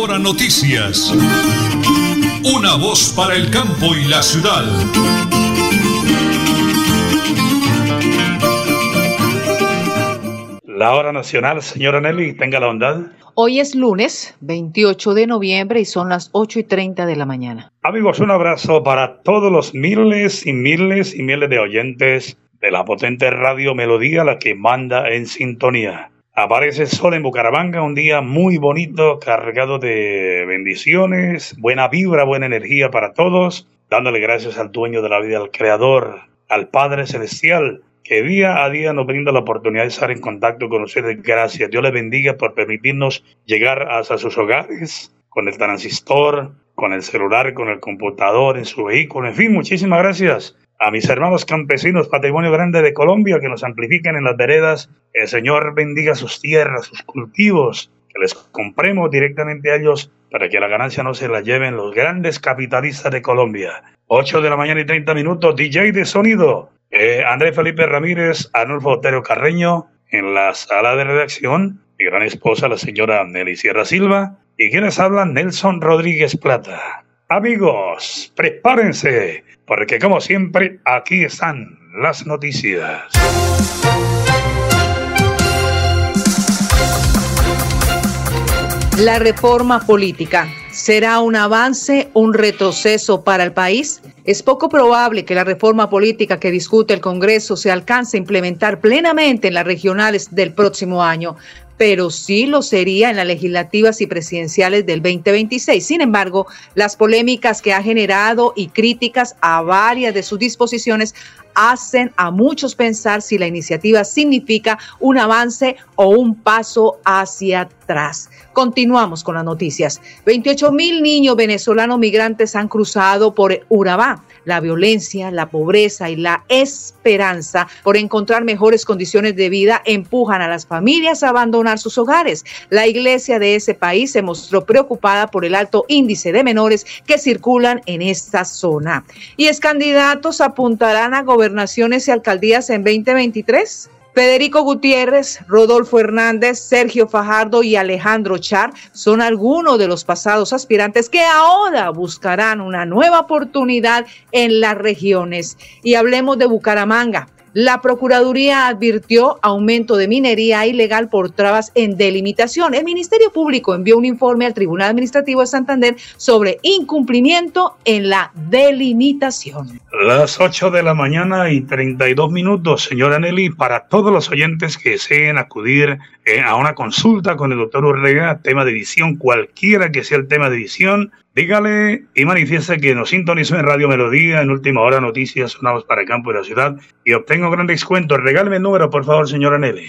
Hora Noticias. Una voz para el campo y la ciudad. La hora nacional, señora Nelly, tenga la bondad. Hoy es lunes 28 de noviembre y son las 8 y 30 de la mañana. Amigos, un abrazo para todos los miles y miles y miles de oyentes de la potente radio Melodía, la que manda en sintonía. Aparece el sol en Bucaramanga, un día muy bonito, cargado de bendiciones, buena vibra, buena energía para todos, dándole gracias al dueño de la vida, al Creador, al Padre Celestial, que día a día nos brinda la oportunidad de estar en contacto con ustedes. Gracias. Dios les bendiga por permitirnos llegar hasta sus hogares con el transistor, con el celular, con el computador, en su vehículo. En fin, muchísimas gracias a mis hermanos campesinos, patrimonio grande de Colombia, que nos amplifiquen en las veredas. El Señor bendiga sus tierras, sus cultivos, que les compremos directamente a ellos para que la ganancia no se la lleven los grandes capitalistas de Colombia. 8 de la mañana y 30 minutos, DJ de sonido. Eh, Andrés Felipe Ramírez, Arnulfo Otero Carreño, en la sala de redacción, mi gran esposa, la señora Nelly Sierra Silva, y quienes hablan, Nelson Rodríguez Plata. Amigos, prepárense, porque como siempre, aquí están las noticias. La reforma política será un avance, un retroceso para el país. Es poco probable que la reforma política que discute el Congreso se alcance a implementar plenamente en las regionales del próximo año, pero sí lo sería en las legislativas y presidenciales del 2026. Sin embargo, las polémicas que ha generado y críticas a varias de sus disposiciones hacen a muchos pensar si la iniciativa significa un avance o un paso hacia atrás. Continuamos con las noticias. 28 mil niños venezolanos migrantes han cruzado por Urabá la violencia, la pobreza y la esperanza por encontrar mejores condiciones de vida empujan a las familias a abandonar sus hogares. La iglesia de ese país se mostró preocupada por el alto índice de menores que circulan en esta zona. ¿Y es candidatos apuntarán a gobernaciones y alcaldías en 2023? Federico Gutiérrez, Rodolfo Hernández, Sergio Fajardo y Alejandro Char son algunos de los pasados aspirantes que ahora buscarán una nueva oportunidad en las regiones. Y hablemos de Bucaramanga. La Procuraduría advirtió aumento de minería ilegal por trabas en delimitación. El Ministerio Público envió un informe al Tribunal Administrativo de Santander sobre incumplimiento en la delimitación. Las 8 de la mañana y 32 minutos, señora Nelly, para todos los oyentes que deseen acudir eh, a una consulta con el doctor Urrega, tema de edición, cualquiera que sea el tema de edición, dígale y manifieste que nos sintonizó en Radio Melodía en Última Hora Noticias Sonados para el Campo de la Ciudad y obtengo gran descuento. Regáleme el número, por favor, señora Nelly.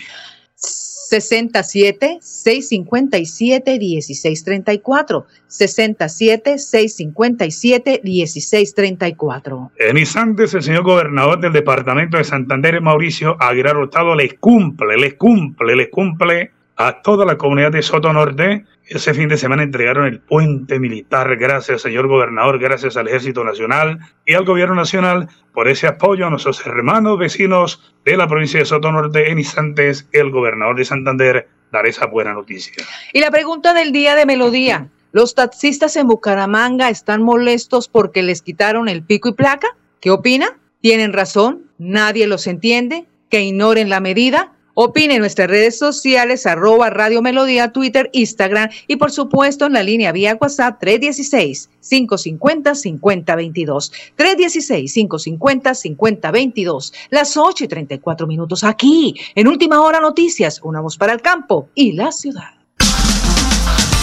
67 657 1634 67 657 1634 En Isantes, el señor gobernador del departamento de Santander, Mauricio Aguilar Hurtado, les cumple, les cumple, les cumple a toda la comunidad de Soto Norte. Ese fin de semana entregaron el puente militar. Gracias, señor gobernador, gracias al Ejército Nacional y al Gobierno Nacional por ese apoyo a nuestros hermanos vecinos de la provincia de Soto Norte. En instantes, el gobernador de Santander dará esa buena noticia. Y la pregunta del día de Melodía. ¿Los taxistas en Bucaramanga están molestos porque les quitaron el pico y placa? ¿Qué opina? ¿Tienen razón? ¿Nadie los entiende? ¿Que ignoren la medida? Opine en nuestras redes sociales, arroba Radio Melodía, Twitter, Instagram y por supuesto en la línea vía WhatsApp 316-550-5022. 316-550-5022. Las 8 y 34 minutos aquí, en Última Hora Noticias, una voz para el campo y la ciudad.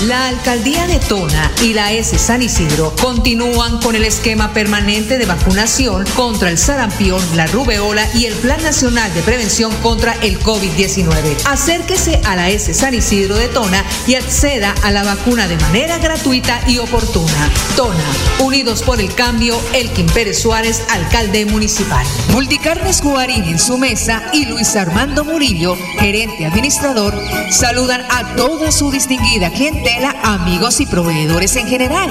La alcaldía de Tona y la S San Isidro continúan con el esquema permanente de vacunación contra el sarampión, la rubeola y el Plan Nacional de Prevención contra el COVID-19. Acérquese a la S San Isidro de Tona y acceda a la vacuna de manera gratuita y oportuna. Tona, unidos por el cambio, Elkin Pérez Suárez, alcalde municipal. Multicarnes Guarín en su mesa y Luis Armando Murillo, gerente administrador, saludan a toda su distinguida gente clientela, amigos y proveedores en general.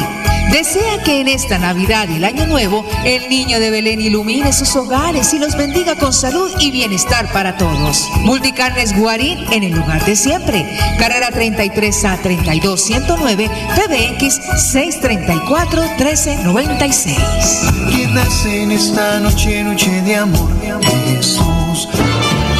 Desea que en esta Navidad y el Año Nuevo el niño de Belén ilumine sus hogares y los bendiga con salud y bienestar para todos. Multicarnes Guarín en el lugar de siempre. Carrera 33 a 32 109 PBX 634 1396. Que nace en esta noche, noche de amor, Jesús.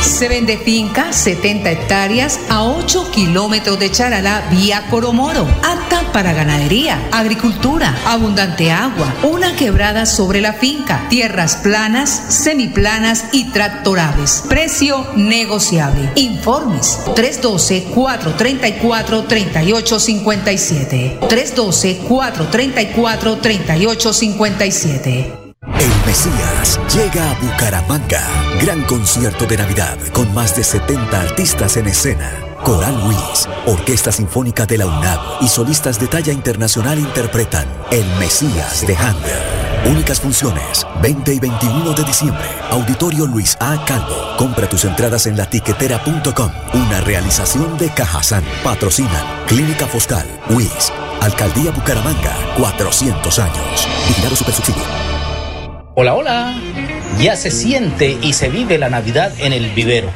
Se vende finca 70 hectáreas a 8 kilómetros de Charalá vía Coromoro, apta para ganadería, agricultura, abundante agua, una quebrada sobre la finca, tierras planas, semiplanas y tractorables. Precio negociable. Informes 312-434-3857. 312-434-3857. Mesías llega a Bucaramanga. Gran concierto de Navidad con más de 70 artistas en escena. Coral Luis, Orquesta Sinfónica de la UNAM y solistas de talla internacional interpretan El Mesías de Handel. Únicas funciones, 20 y 21 de diciembre. Auditorio Luis A. Calvo. Compra tus entradas en latiquetera.com. Una realización de Cajazán. Patrocinan Clínica Foscal, WIS, Alcaldía Bucaramanga, 400 años. Vigilado Supersubsidio. Hola, hola. Ya se siente y se vive la Navidad en el vivero.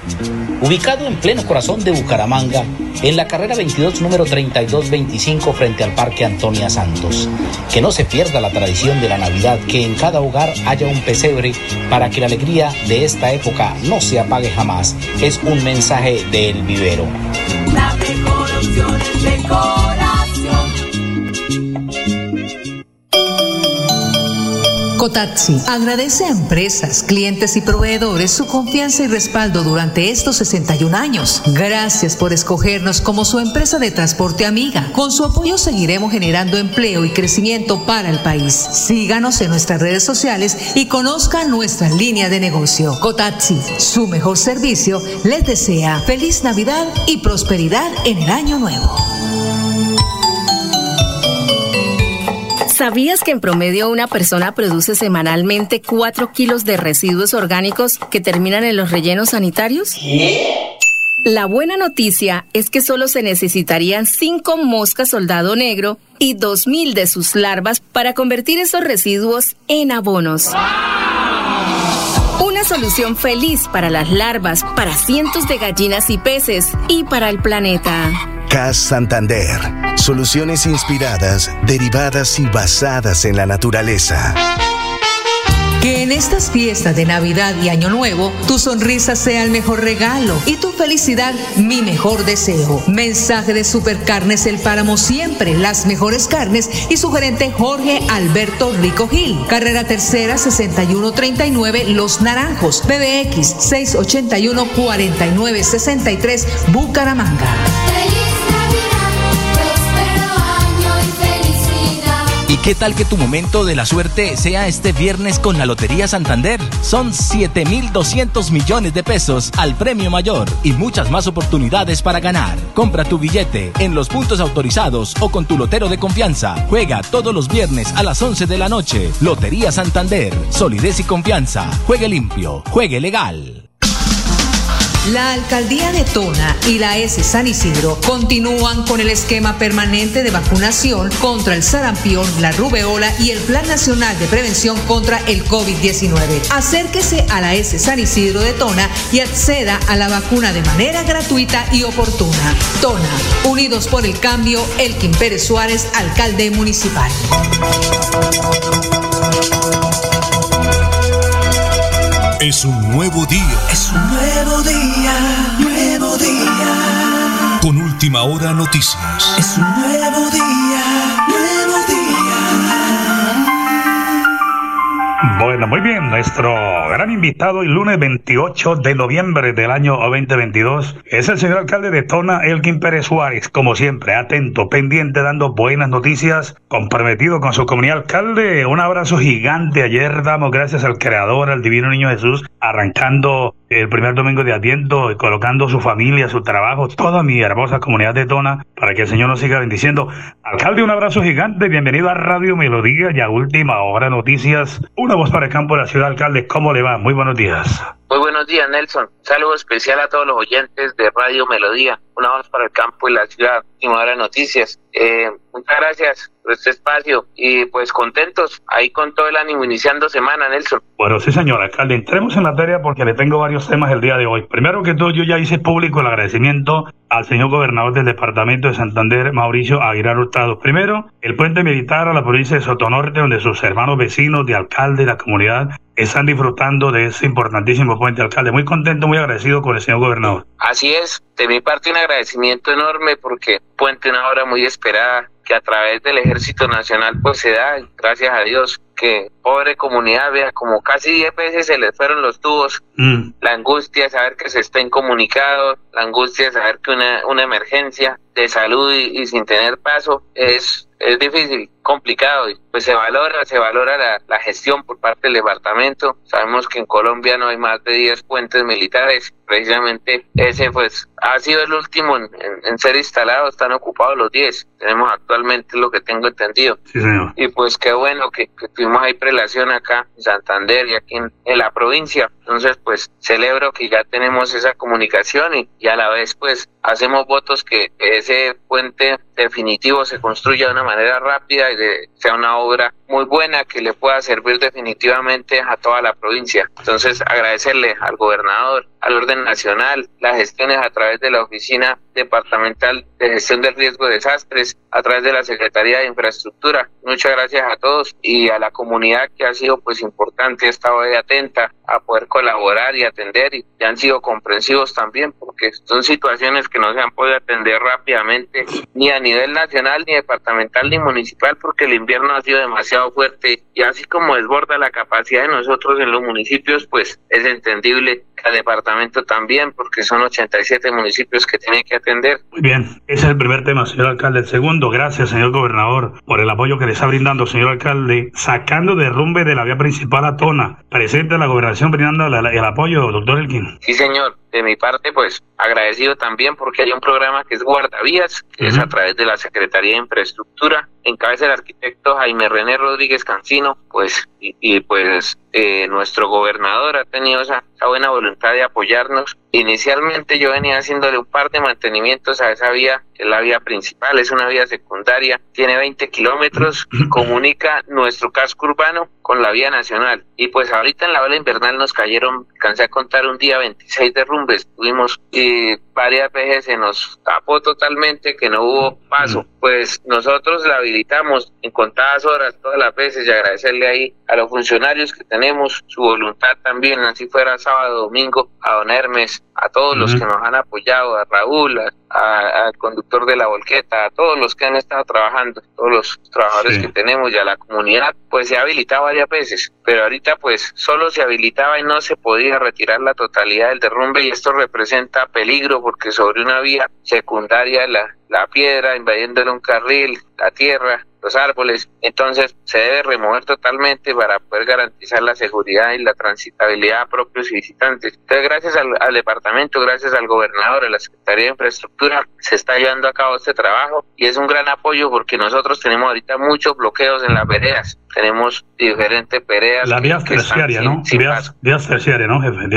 Ubicado en pleno corazón de Bucaramanga, en la carrera 22, número 3225, frente al Parque Antonia Santos. Que no se pierda la tradición de la Navidad, que en cada hogar haya un pesebre para que la alegría de esta época no se apague jamás. Es un mensaje del vivero. La mejor opción es decoración. Cotaxi agradece a empresas, clientes y proveedores su confianza y respaldo durante estos 61 años. Gracias por escogernos como su empresa de transporte amiga. Con su apoyo seguiremos generando empleo y crecimiento para el país. Síganos en nuestras redes sociales y conozca nuestra línea de negocio. Cotaxi, su mejor servicio, les desea feliz Navidad y prosperidad en el año nuevo. ¿Sabías que en promedio una persona produce semanalmente 4 kilos de residuos orgánicos que terminan en los rellenos sanitarios? La buena noticia es que solo se necesitarían 5 moscas soldado negro y 2.000 de sus larvas para convertir esos residuos en abonos. Una solución feliz para las larvas, para cientos de gallinas y peces y para el planeta. CAS Santander. Soluciones inspiradas, derivadas y basadas en la naturaleza. Que en estas fiestas de Navidad y Año Nuevo, tu sonrisa sea el mejor regalo y tu felicidad mi mejor deseo. Mensaje de Supercarnes El Páramo siempre, las mejores carnes y su gerente Jorge Alberto Rico Gil. Carrera Tercera 6139 Los Naranjos, PBX 681 4963 Bucaramanga. Qué tal que tu momento de la suerte sea este viernes con la Lotería Santander? Son 7.200 millones de pesos al premio mayor y muchas más oportunidades para ganar. Compra tu billete en los puntos autorizados o con tu lotero de confianza. Juega todos los viernes a las 11 de la noche. Lotería Santander. Solidez y confianza. Juegue limpio. Juegue legal. La alcaldía de Tona y la S San Isidro continúan con el esquema permanente de vacunación contra el sarampión, la rubeola y el Plan Nacional de Prevención contra el COVID-19. Acérquese a la S San Isidro de Tona y acceda a la vacuna de manera gratuita y oportuna. Tona, unidos por el cambio, Elkin Pérez Suárez, alcalde municipal. Es un nuevo día. Es un nuevo día, nuevo día. Con última hora noticias. Es un nuevo día, Bueno, muy bien. Nuestro gran invitado el lunes 28 de noviembre del año 2022 es el señor alcalde de Tona, Elkin Pérez Suárez. Como siempre, atento, pendiente, dando buenas noticias, comprometido con su comunidad. Alcalde, un abrazo gigante. Ayer damos gracias al Creador, al Divino Niño Jesús, arrancando el primer domingo de Adviento, colocando su familia, su trabajo, toda mi hermosa comunidad de Tona, para que el Señor nos siga bendiciendo. Alcalde, un abrazo gigante. Bienvenido a Radio Melodía y a Última Hora Noticias. Una voz para el campo de la ciudad, alcalde. ¿Cómo le va? Muy buenos días. Muy buenos días, Nelson. saludo especial a todos los oyentes de Radio Melodía. Una voz para el campo y la ciudad. Última hora de noticias. Eh, muchas gracias por este espacio y pues contentos ahí con todo el ánimo iniciando semana, Nelson. Bueno, sí, señor alcalde. Entremos en materia porque le tengo varios temas el día de hoy. Primero que todo, yo ya hice público el agradecimiento al señor gobernador del departamento de Santander, Mauricio Aguilar Hurtado. Primero, el puente militar a la provincia de Sotonorte, donde sus hermanos vecinos de alcalde y la comunidad están disfrutando de ese importantísimo puente, alcalde. Muy contento, muy agradecido con el señor gobernador. Así es, de mi parte un agradecimiento enorme porque puente una obra muy esperada que a través del Ejército Nacional pues se da, gracias a Dios, que pobre comunidad vea como casi 10 veces se les fueron los tubos, mm. la angustia de saber que se está incomunicado, la angustia de saber que una, una emergencia de salud y, sin tener paso es, es difícil, complicado, y pues se valora, se valora la, la, gestión por parte del departamento, sabemos que en Colombia no hay más de 10 puentes militares, precisamente ese pues ha sido el último en, en, ser instalado, están ocupados los 10, tenemos actualmente lo que tengo entendido. Y pues qué bueno que, que tuvimos ahí prelación acá en Santander y aquí en, en, la provincia, entonces pues celebro que ya tenemos esa comunicación y, y a la vez pues hacemos votos que ese puente definitivo se construya de una manera rápida y sea una obra muy buena que le pueda servir definitivamente a toda la provincia. Entonces, agradecerle al gobernador, al orden nacional, las gestiones a través de la Oficina Departamental de Gestión del Riesgo de Desastres, a través de la Secretaría de Infraestructura. Muchas gracias a todos y a la comunidad que ha sido pues importante, ha estado ahí atenta a poder colaborar y atender y, han sido comprensivos también porque son situaciones que no se han podido atender rápidamente ni a nivel nacional, ni departamental, ni municipal porque el invierno ha sido demasiado fuerte. Y así como desborda la capacidad de nosotros en los municipios, pues es entendible al departamento también, porque son 87 municipios que tienen que atender. Muy bien, ese es el primer tema, señor alcalde. El segundo, gracias, señor gobernador, por el apoyo que le está brindando, señor alcalde, sacando derrumbe de la vía principal a Tona. Presente la gobernación brindando el, apoyo, doctor Elkin. Sí, señor. De mi parte, pues agradecido también porque hay un programa que es Guardavías, que es a través de la Secretaría de Infraestructura, en cabeza del arquitecto Jaime René Rodríguez Cancino, pues, y, pues eh, nuestro gobernador ha tenido esa, esa buena voluntad de apoyarnos. Inicialmente yo venía haciéndole un par de mantenimientos a esa vía, que es la vía principal, es una vía secundaria, tiene 20 kilómetros, comunica nuestro casco urbano con la vía nacional. Y pues ahorita en la ola invernal nos cayeron, cansé a contar un día 26 derrumbes, tuvimos y varias veces se nos tapó totalmente que no hubo paso. Pues nosotros la habilitamos en contadas horas todas las veces y agradecerle ahí a los funcionarios que tenemos su voluntad también, así fuera sábado, domingo, a don Hermes, a todos los que nos han apoyado, a Raúl, al conductor de la volqueta, a todos los que han estado trabajando, todos los trabajadores que tenemos y a la comunidad, pues se ha habilitado varias veces, pero ahorita pues solo se habilitaba y no se podía retirar la totalidad del derrumbe y esto representa peligro porque sobre una vía secundaria la, la piedra invadiéndole un carril, la tierra, los árboles, entonces se debe remover totalmente para poder garantizar la seguridad y la transitabilidad a propios y visitantes. Entonces, gracias al, departamento, gracias al gobernador, a la Secretaría de Infraestructura, se está llevando a cabo este trabajo y es un gran apoyo porque nosotros tenemos ahorita muchos bloqueos en las veredas, tenemos diferentes veredas. La vía terciaria, ¿no? vías, terciarias, ¿no, jefe?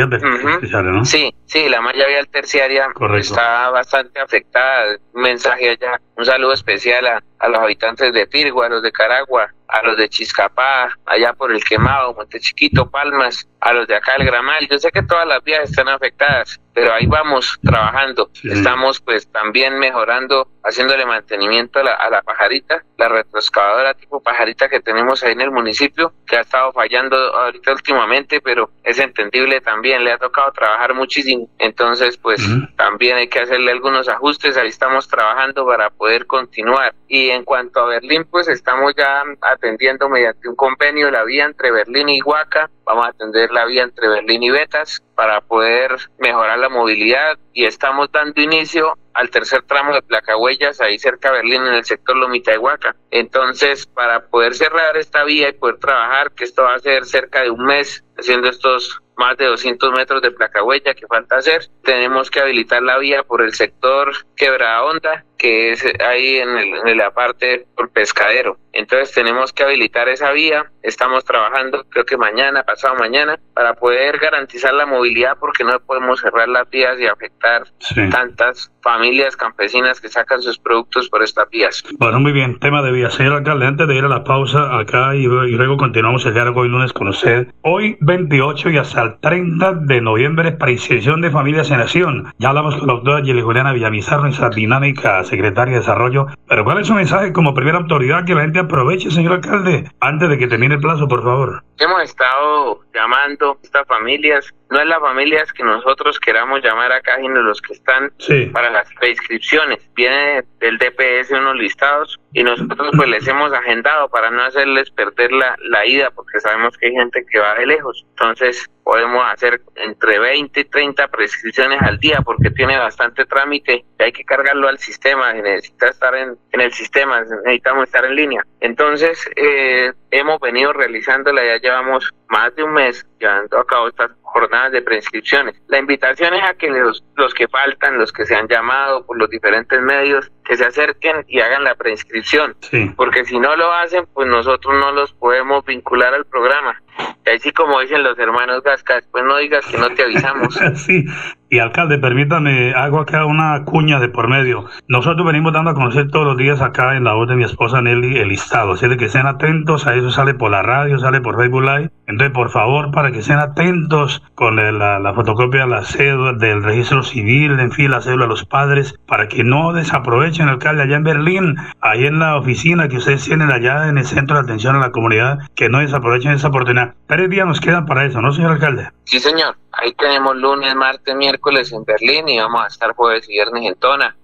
¿no? Sí, sí, la malla vial terciaria está bastante afectada. Un mensaje allá, un saludo especial a, a los habitantes de Pirgua, a los de Caragua, a los de Chiscapá, allá por el Quemado, Monte Chiquito, Palmas, a los de acá el Gramal. Yo sé que todas las vías están afectadas, pero ahí vamos trabajando. Estamos pues también mejorando, haciéndole mantenimiento a la, a la pajarita, la retroexcavadora tipo pajarita que tenemos ahí en el municipio, que ha estado fallando ahorita últimamente, pero es entendible también, le ha tocado trabajar muchísimo. Entonces pues también hay que hacerle algunos ajustes, ahí estamos trabajando para poder continuar. Y en cuanto a Berlín, pues estamos ya atendiendo mediante un convenio la vía entre Berlín y Huaca, vamos a atender la vía entre Berlín y Betas para poder mejorar la movilidad y estamos dando inicio al tercer tramo de placahuellas ahí cerca de Berlín en el sector Lomita de Huaca. Entonces, para poder cerrar esta vía y poder trabajar, que esto va a ser cerca de un mes haciendo estos más de 200 metros de placa huella que falta hacer. Tenemos que habilitar la vía por el sector Quebrada Honda, que es ahí en, el, en la parte por pescadero. Entonces tenemos que habilitar esa vía. Estamos trabajando, creo que mañana, pasado mañana, para poder garantizar la movilidad porque no podemos cerrar las vías y afectar tantas familias campesinas que sacan sus productos por estas vías. Bueno, muy bien, tema de vías. Señor alcalde, antes de ir a la pausa acá y, luego continuamos el diálogo hoy lunes con usted. Hoy 28 y hasta el 30 de noviembre para inscripción de familias en acción. Ya hablamos con la doctora Juliana Villamizar, nuestra dinámica secretaria de Desarrollo. Pero ¿cuál es su mensaje como primera autoridad que la gente aproveche, señor alcalde, antes de que termine el plazo, por favor? Hemos estado llamando estas familias, no es las familias que nosotros queramos llamar acá, sino los que están para las preinscripciones. Viene del DPS unos listados y nosotros pues les hemos agendado para no hacerles perder la, la ida, porque sabemos que hay gente que va de lejos. Entonces podemos hacer entre 20 y 30 prescripciones al día porque tiene bastante trámite y hay que cargarlo al sistema, necesita estar en, en el sistema, necesitamos estar en línea. Entonces, eh, hemos venido realizándola, ya llevamos más de un mes llevando a cabo estas jornadas de prescripciones. La invitación es a que los, los que faltan, los que se han llamado por los diferentes medios, que se acerquen y hagan la prescripción, porque si no lo hacen, pues nosotros no los podemos vincular al programa. Y así como dicen los hermanos Gasca, después no digas que no te avisamos. sí, y alcalde, permítame, hago acá una cuña de por medio. Nosotros venimos dando a conocer todos los días acá en la voz de mi esposa Nelly el listado, así de que estén atentos, a eso sale por la radio, sale por Facebook Live. Entonces, por favor, para que estén atentos con la, la fotocopia de la cédula, del registro civil, en fin, la cédula de los padres, para que no desaprovechen, alcalde, allá en Berlín, ahí en la oficina que ustedes tienen allá en el centro de atención a la comunidad, que no desaprovechen esa oportunidad. Tres días nos quedan para eso, ¿no, señor alcalde? Sí, señor. Ahí tenemos lunes, martes, miércoles en Berlín y vamos a estar jueves y viernes en Tona.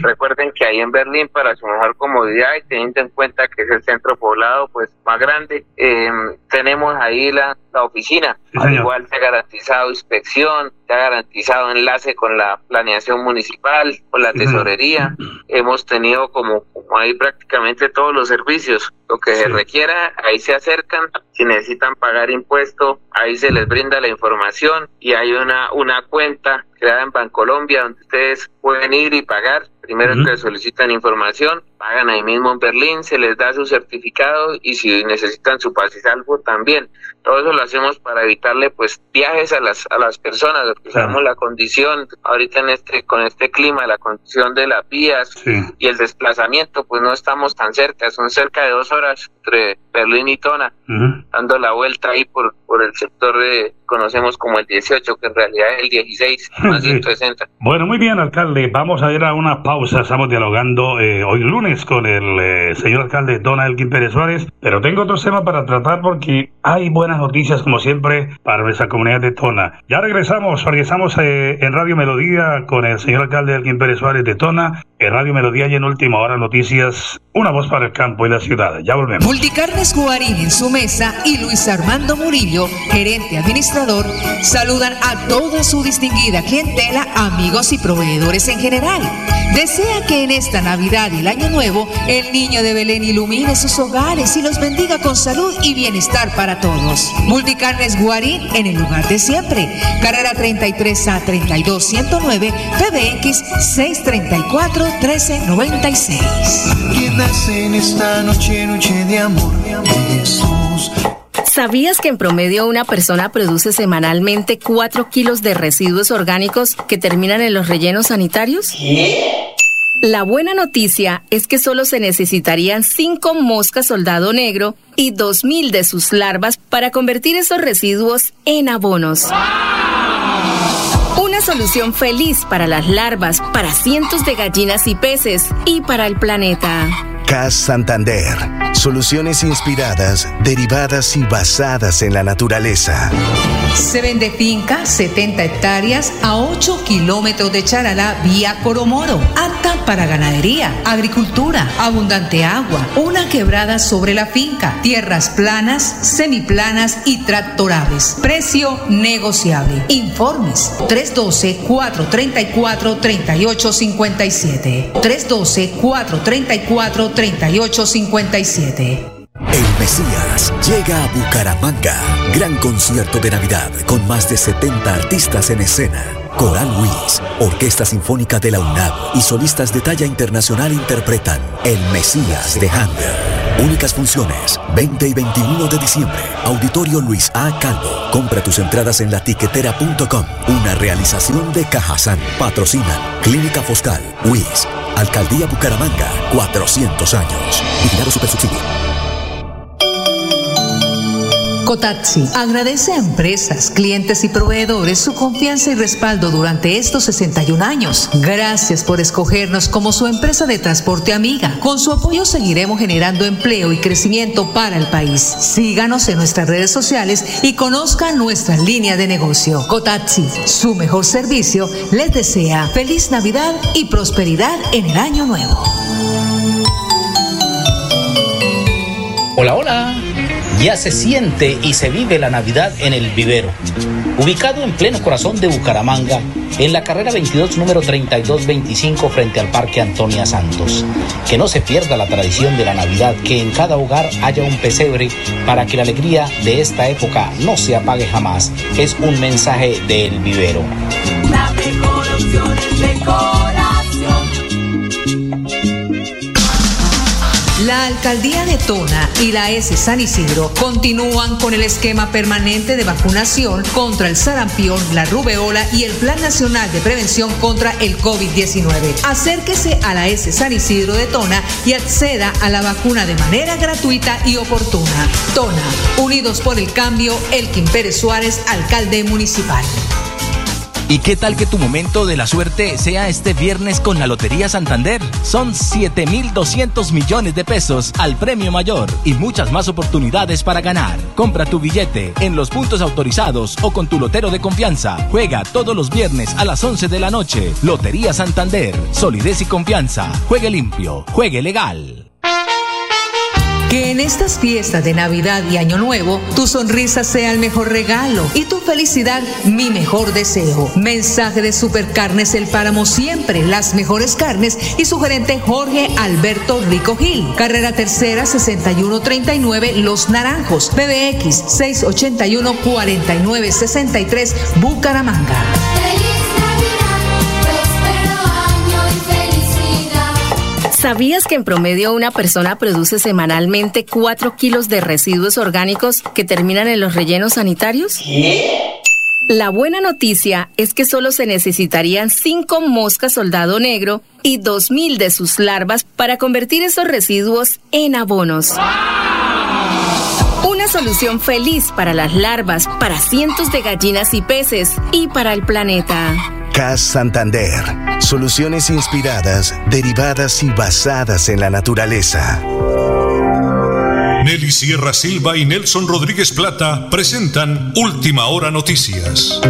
Recuerden que ahí en Berlín, para su mejor comodidad y teniendo en cuenta que es el centro poblado pues más grande, eh, tenemos ahí la, la oficina. Al igual se ha garantizado inspección, se ha garantizado enlace con la planeación municipal, con la tesorería. Hemos tenido como, como ahí prácticamente todos los servicios. Lo que se requiera, ahí se acercan. Si necesitan pagar impuesto, ahí se les brinda la información y hay una, una cuenta creada en Bancolombia donde ustedes pueden ir y pagar. Primero que solicitan información, pagan ahí mismo en Berlín, se les da su certificado y si necesitan su paz y salvo también. Todo eso lo hacemos para evitarle pues viajes a las a las personas, porque sabemos la condición ahorita en este con este clima, la condición de las vías y el desplazamiento, pues no estamos tan cerca, son cerca de dos horas entre Berlín y Tona, dando la vuelta ahí por por el sector de conocemos como el 18, que en realidad es el 16, más 160. Bueno, muy bien, alcalde. Vamos a ir a una pausa. Estamos dialogando eh, hoy lunes con el eh, señor alcalde Don Elkin Pérez Suárez, pero tengo otros temas para tratar porque hay buenas noticias, como siempre, para nuestra comunidad de Tona. Ya regresamos, regresamos eh, en Radio Melodía con el señor alcalde Elkin Pérez Suárez de Tona, en Radio Melodía y en Última Hora Noticias, una voz para el campo y la ciudad. Ya volvemos. Multicarnes Guarín en su mesa y Luis Armando Murillo, gerente administrador saludan a toda su distinguida clientela, amigos y proveedores en general. Desea que en esta Navidad y el Año Nuevo el niño de Belén ilumine sus hogares y los bendiga con salud y bienestar para todos. Multicarnes Guarín en el lugar de siempre. Carrera 33 a 32 109 PBX 634 1396. En esta noche, noche de amor, Jesús. ¿Sabías que en promedio una persona produce semanalmente 4 kilos de residuos orgánicos que terminan en los rellenos sanitarios? La buena noticia es que solo se necesitarían 5 moscas soldado negro y 2.000 de sus larvas para convertir esos residuos en abonos. Una solución feliz para las larvas, para cientos de gallinas y peces y para el planeta. CAS Santander. Soluciones inspiradas, derivadas y basadas en la naturaleza. Se vende finca 70 hectáreas a 8 kilómetros de Charalá vía Coromoro. Apta para ganadería, agricultura, abundante agua, una quebrada sobre la finca, tierras planas, semiplanas y tractorables. Precio negociable. Informes 312-434-3857. 312-434-3857. El Mesías llega a Bucaramanga. Gran concierto de Navidad con más de 70 artistas en escena Coral Luis, Orquesta Sinfónica de la UNAM y solistas de talla internacional interpretan El Mesías de Handel. Únicas funciones, 20 y 21 de diciembre. Auditorio Luis A. Calvo. Compra tus entradas en latiquetera.com. Una realización de Cajazán. Patrocinan Clínica Foscal, WIS, Alcaldía Bucaramanga, 400 años. Vigilado Supersubsidio. Cotaxi agradece a empresas, clientes y proveedores su confianza y respaldo durante estos 61 años. Gracias por escogernos como su empresa de transporte amiga. Con su apoyo seguiremos generando empleo y crecimiento para el país. Síganos en nuestras redes sociales y conozcan nuestra línea de negocio. Cotaxi, su mejor servicio, les desea feliz Navidad y prosperidad en el año nuevo. Hola, hola. Ya se siente y se vive la Navidad en el vivero. Ubicado en pleno corazón de Bucaramanga, en la carrera 22 número 3225 frente al Parque Antonia Santos. Que no se pierda la tradición de la Navidad, que en cada hogar haya un pesebre para que la alegría de esta época no se apague jamás. Es un mensaje del vivero. La mejor opción es La alcaldía de Tona y la S San Isidro continúan con el esquema permanente de vacunación contra el sarampión, la rubeola y el Plan Nacional de Prevención contra el COVID-19. Acérquese a la S San Isidro de Tona y acceda a la vacuna de manera gratuita y oportuna. Tona, Unidos por el Cambio, Elkin Pérez Suárez, alcalde municipal. ¿Y qué tal que tu momento de la suerte sea este viernes con la Lotería Santander? Son 7.200 millones de pesos al premio mayor y muchas más oportunidades para ganar. Compra tu billete en los puntos autorizados o con tu lotero de confianza. Juega todos los viernes a las 11 de la noche. Lotería Santander. Solidez y confianza. Juegue limpio. Juegue legal. Que en estas fiestas de Navidad y Año Nuevo, tu sonrisa sea el mejor regalo y tu felicidad mi mejor deseo. Mensaje de Supercarnes El Páramo siempre, las mejores carnes y su gerente Jorge Alberto Rico Gil. Carrera Tercera 6139 Los Naranjos, PBX 681 4963 Bucaramanga. ¿Sabías que en promedio una persona produce semanalmente 4 kilos de residuos orgánicos que terminan en los rellenos sanitarios? La buena noticia es que solo se necesitarían 5 moscas soldado negro y 2.000 de sus larvas para convertir esos residuos en abonos. Una solución feliz para las larvas, para cientos de gallinas y peces y para el planeta. CAS Santander. Soluciones inspiradas, derivadas y basadas en la naturaleza. Nelly Sierra Silva y Nelson Rodríguez Plata presentan Última Hora Noticias.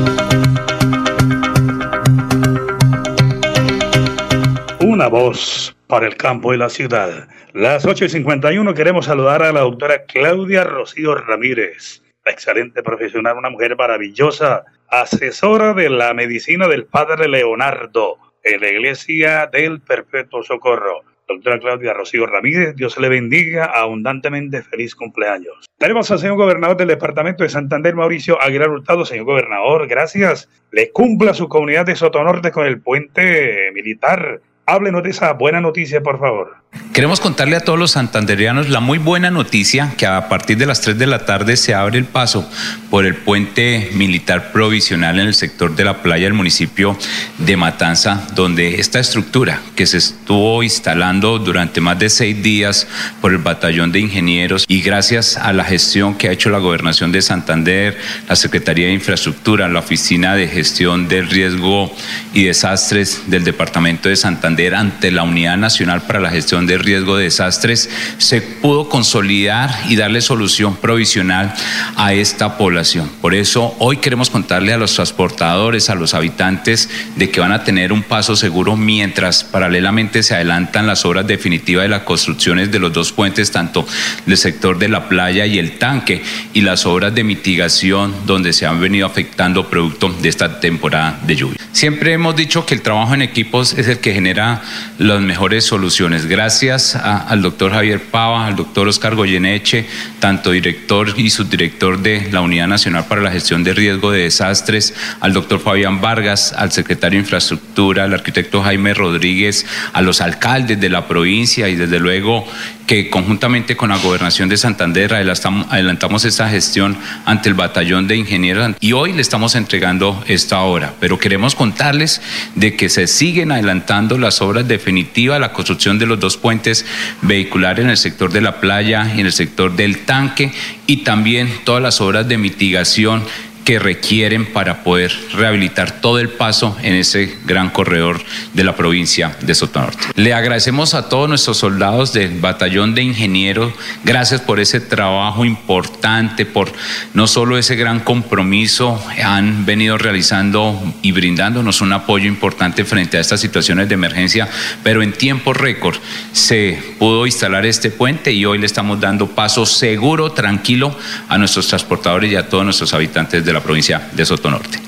Una voz para el campo y la ciudad. Las 8 y 51 queremos saludar a la doctora Claudia Rocío Ramírez, excelente profesional, una mujer maravillosa, asesora de la medicina del Padre Leonardo en la Iglesia del Perpetuo Socorro. Doctora Claudia Rocío Ramírez, Dios le bendiga abundantemente, feliz cumpleaños. Tenemos al señor gobernador del departamento de Santander, Mauricio Aguilar Hurtado. Señor gobernador, gracias. Le cumpla su comunidad de Sotonorte con el puente militar Háblenos de esa buena noticia, por favor. Queremos contarle a todos los santanderianos la muy buena noticia que a partir de las 3 de la tarde se abre el paso por el puente militar provisional en el sector de la playa del municipio de Matanza, donde esta estructura que se estuvo instalando durante más de seis días por el batallón de ingenieros y gracias a la gestión que ha hecho la gobernación de Santander, la Secretaría de Infraestructura, la Oficina de Gestión del Riesgo y Desastres del Departamento de Santander, ante la Unidad Nacional para la Gestión de Riesgo de Desastres, se pudo consolidar y darle solución provisional a esta población. Por eso hoy queremos contarle a los transportadores, a los habitantes, de que van a tener un paso seguro mientras paralelamente se adelantan las obras definitivas de las construcciones de los dos puentes, tanto del sector de la playa y el tanque, y las obras de mitigación donde se han venido afectando producto de esta temporada de lluvia. Siempre hemos dicho que el trabajo en equipos es el que genera las mejores soluciones. Gracias gracias al doctor Javier Pava, al doctor Oscar Goyeneche, tanto director y subdirector de la Unidad Nacional para la Gestión de Riesgo de Desastres, al doctor Fabián Vargas, al secretario de Infraestructura, al arquitecto Jaime Rodríguez, a los alcaldes de la provincia y desde luego que conjuntamente con la gobernación de Santander adelantamos esta gestión ante el batallón de ingenieros y hoy le estamos entregando esta obra. Pero queremos contarles de que se siguen adelantando las obras definitivas, la construcción de los dos puentes vehiculares en el sector de la playa y en el sector del tanque y también todas las obras de mitigación que requieren para poder rehabilitar todo el paso en ese gran corredor de la provincia de Sotonorte. Le agradecemos a todos nuestros soldados del batallón de ingenieros, gracias por ese trabajo importante, por no solo ese gran compromiso, han venido realizando y brindándonos un apoyo importante frente a estas situaciones de emergencia, pero en tiempo récord se pudo instalar este puente y hoy le estamos dando paso seguro, tranquilo a nuestros transportadores y a todos nuestros habitantes de la provincia de Sotonorte.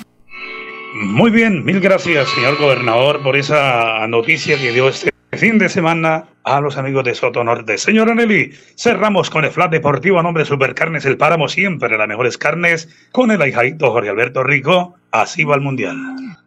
Muy bien, mil gracias, señor gobernador, por esa noticia que dio este fin de semana a los amigos de Soto Norte. Señora Nelly, cerramos con el flat deportivo a nombre de Supercarnes El Páramo, siempre las mejores carnes, con el ahijadito Jorge Alberto Rico, así va el Mundial.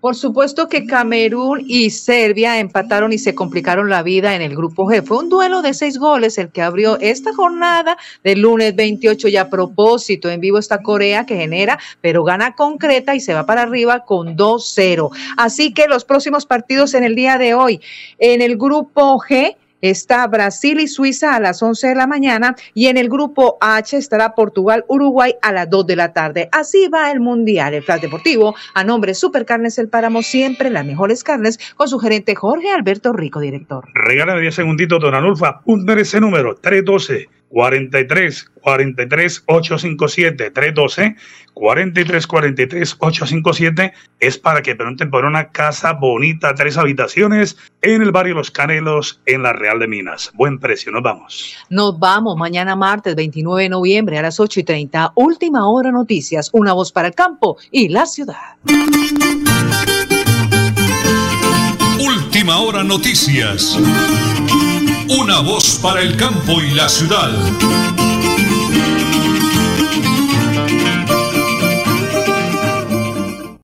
Por supuesto que Camerún y Serbia empataron y se complicaron la vida en el grupo G. Fue un duelo de seis goles el que abrió esta jornada del lunes 28 y a propósito en vivo está Corea que genera, pero gana concreta y se va para arriba con 2-0. Así que los próximos partidos en el día de hoy, en el grupo G, está Brasil y Suiza a las 11 de la mañana y en el grupo H estará Portugal, Uruguay a las 2 de la tarde. Así va el Mundial, el Plan Deportivo, a nombre Supercarnes El Páramo, siempre las mejores carnes, con su gerente Jorge Alberto Rico, director. Regálame 10 segunditos, don Anulfa, punta ese número, 312 43 43 857 312 43 43 857 es para que pregunten por una casa bonita, tres habitaciones en el barrio Los Canelos, en la Real de Minas. Buen precio, nos vamos. Nos vamos mañana martes 29 de noviembre a las 8 y 30. Última hora noticias, una voz para el campo y la ciudad. Última hora noticias. Una voz para el campo y la ciudad.